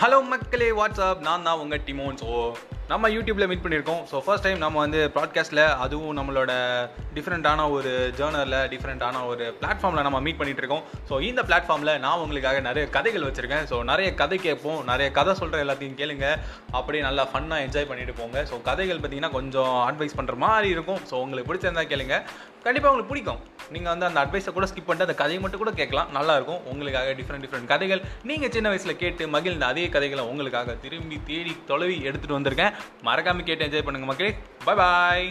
Hello மக்களே WhatsApp நான் தான் உங்கள் டிமோன் ஸோ நம்ம யூடியூப்பில் மீட் பண்ணியிருக்கோம். ஸோ ஃபர்ஸ்ட் டைம் நம்ம வந்து ப்ராட்காஸ்ட்டில் அதுவும் நம்மளோட டிஃப்ரெண்ட்டான ஒரு ஜேர்னலில் டிஃப்ரெண்ட்டான ஒரு பிளாட்ஃபார்மில் நம்ம மீட் பண்ணிட்டு இருக்கோம் ஸோ இந்த பிளாட்ஃபார்மில் நான் உங்களுக்காக நிறைய கதைகள் வச்சுருக்கேன். ஸோ நிறைய கதை கேட்போம். நிறைய கதை சொல்கிற எல்லாத்தையும் கேளுங்க. அப்படியே நல்லா ஃபன்னாக என்ஜாய் பண்ணிட்டு போங்க. ஸோ கதைகள் பார்த்தீங்கன்னா கொஞ்சம் அட்வைஸ் பண்ணுற மாதிரி இருக்கும். ஸோ உங்களுக்கு பிடிச்சிருந்தா கேளுங்க. கண்டிப்பாக உங்களுக்கு பிடிக்கும். நீங்கள் வந்து அந்த அட்வைஸை கூட ஸ்கிப் பண்ணிட்டு அந்த கதையை மட்டும் கூட கேட்கலாம். நல்லாயிருக்கும் உங்களுக்காக டிஃப்ரெண்ட் டிஃப்ரெண்ட் கதைகள் நீங்கள் சின்ன வயசில் கேட்டு மகிழ்ந்த அதே கதைகளை உங்களுக்காக திரும்பி தேடி தொலைவி எடுத்துகிட்டு வந்திருக்கேன். மறக்காமல் கேட்டு என்ஜாய் பண்ணுங்கள் மக்களே. பாய் பாய்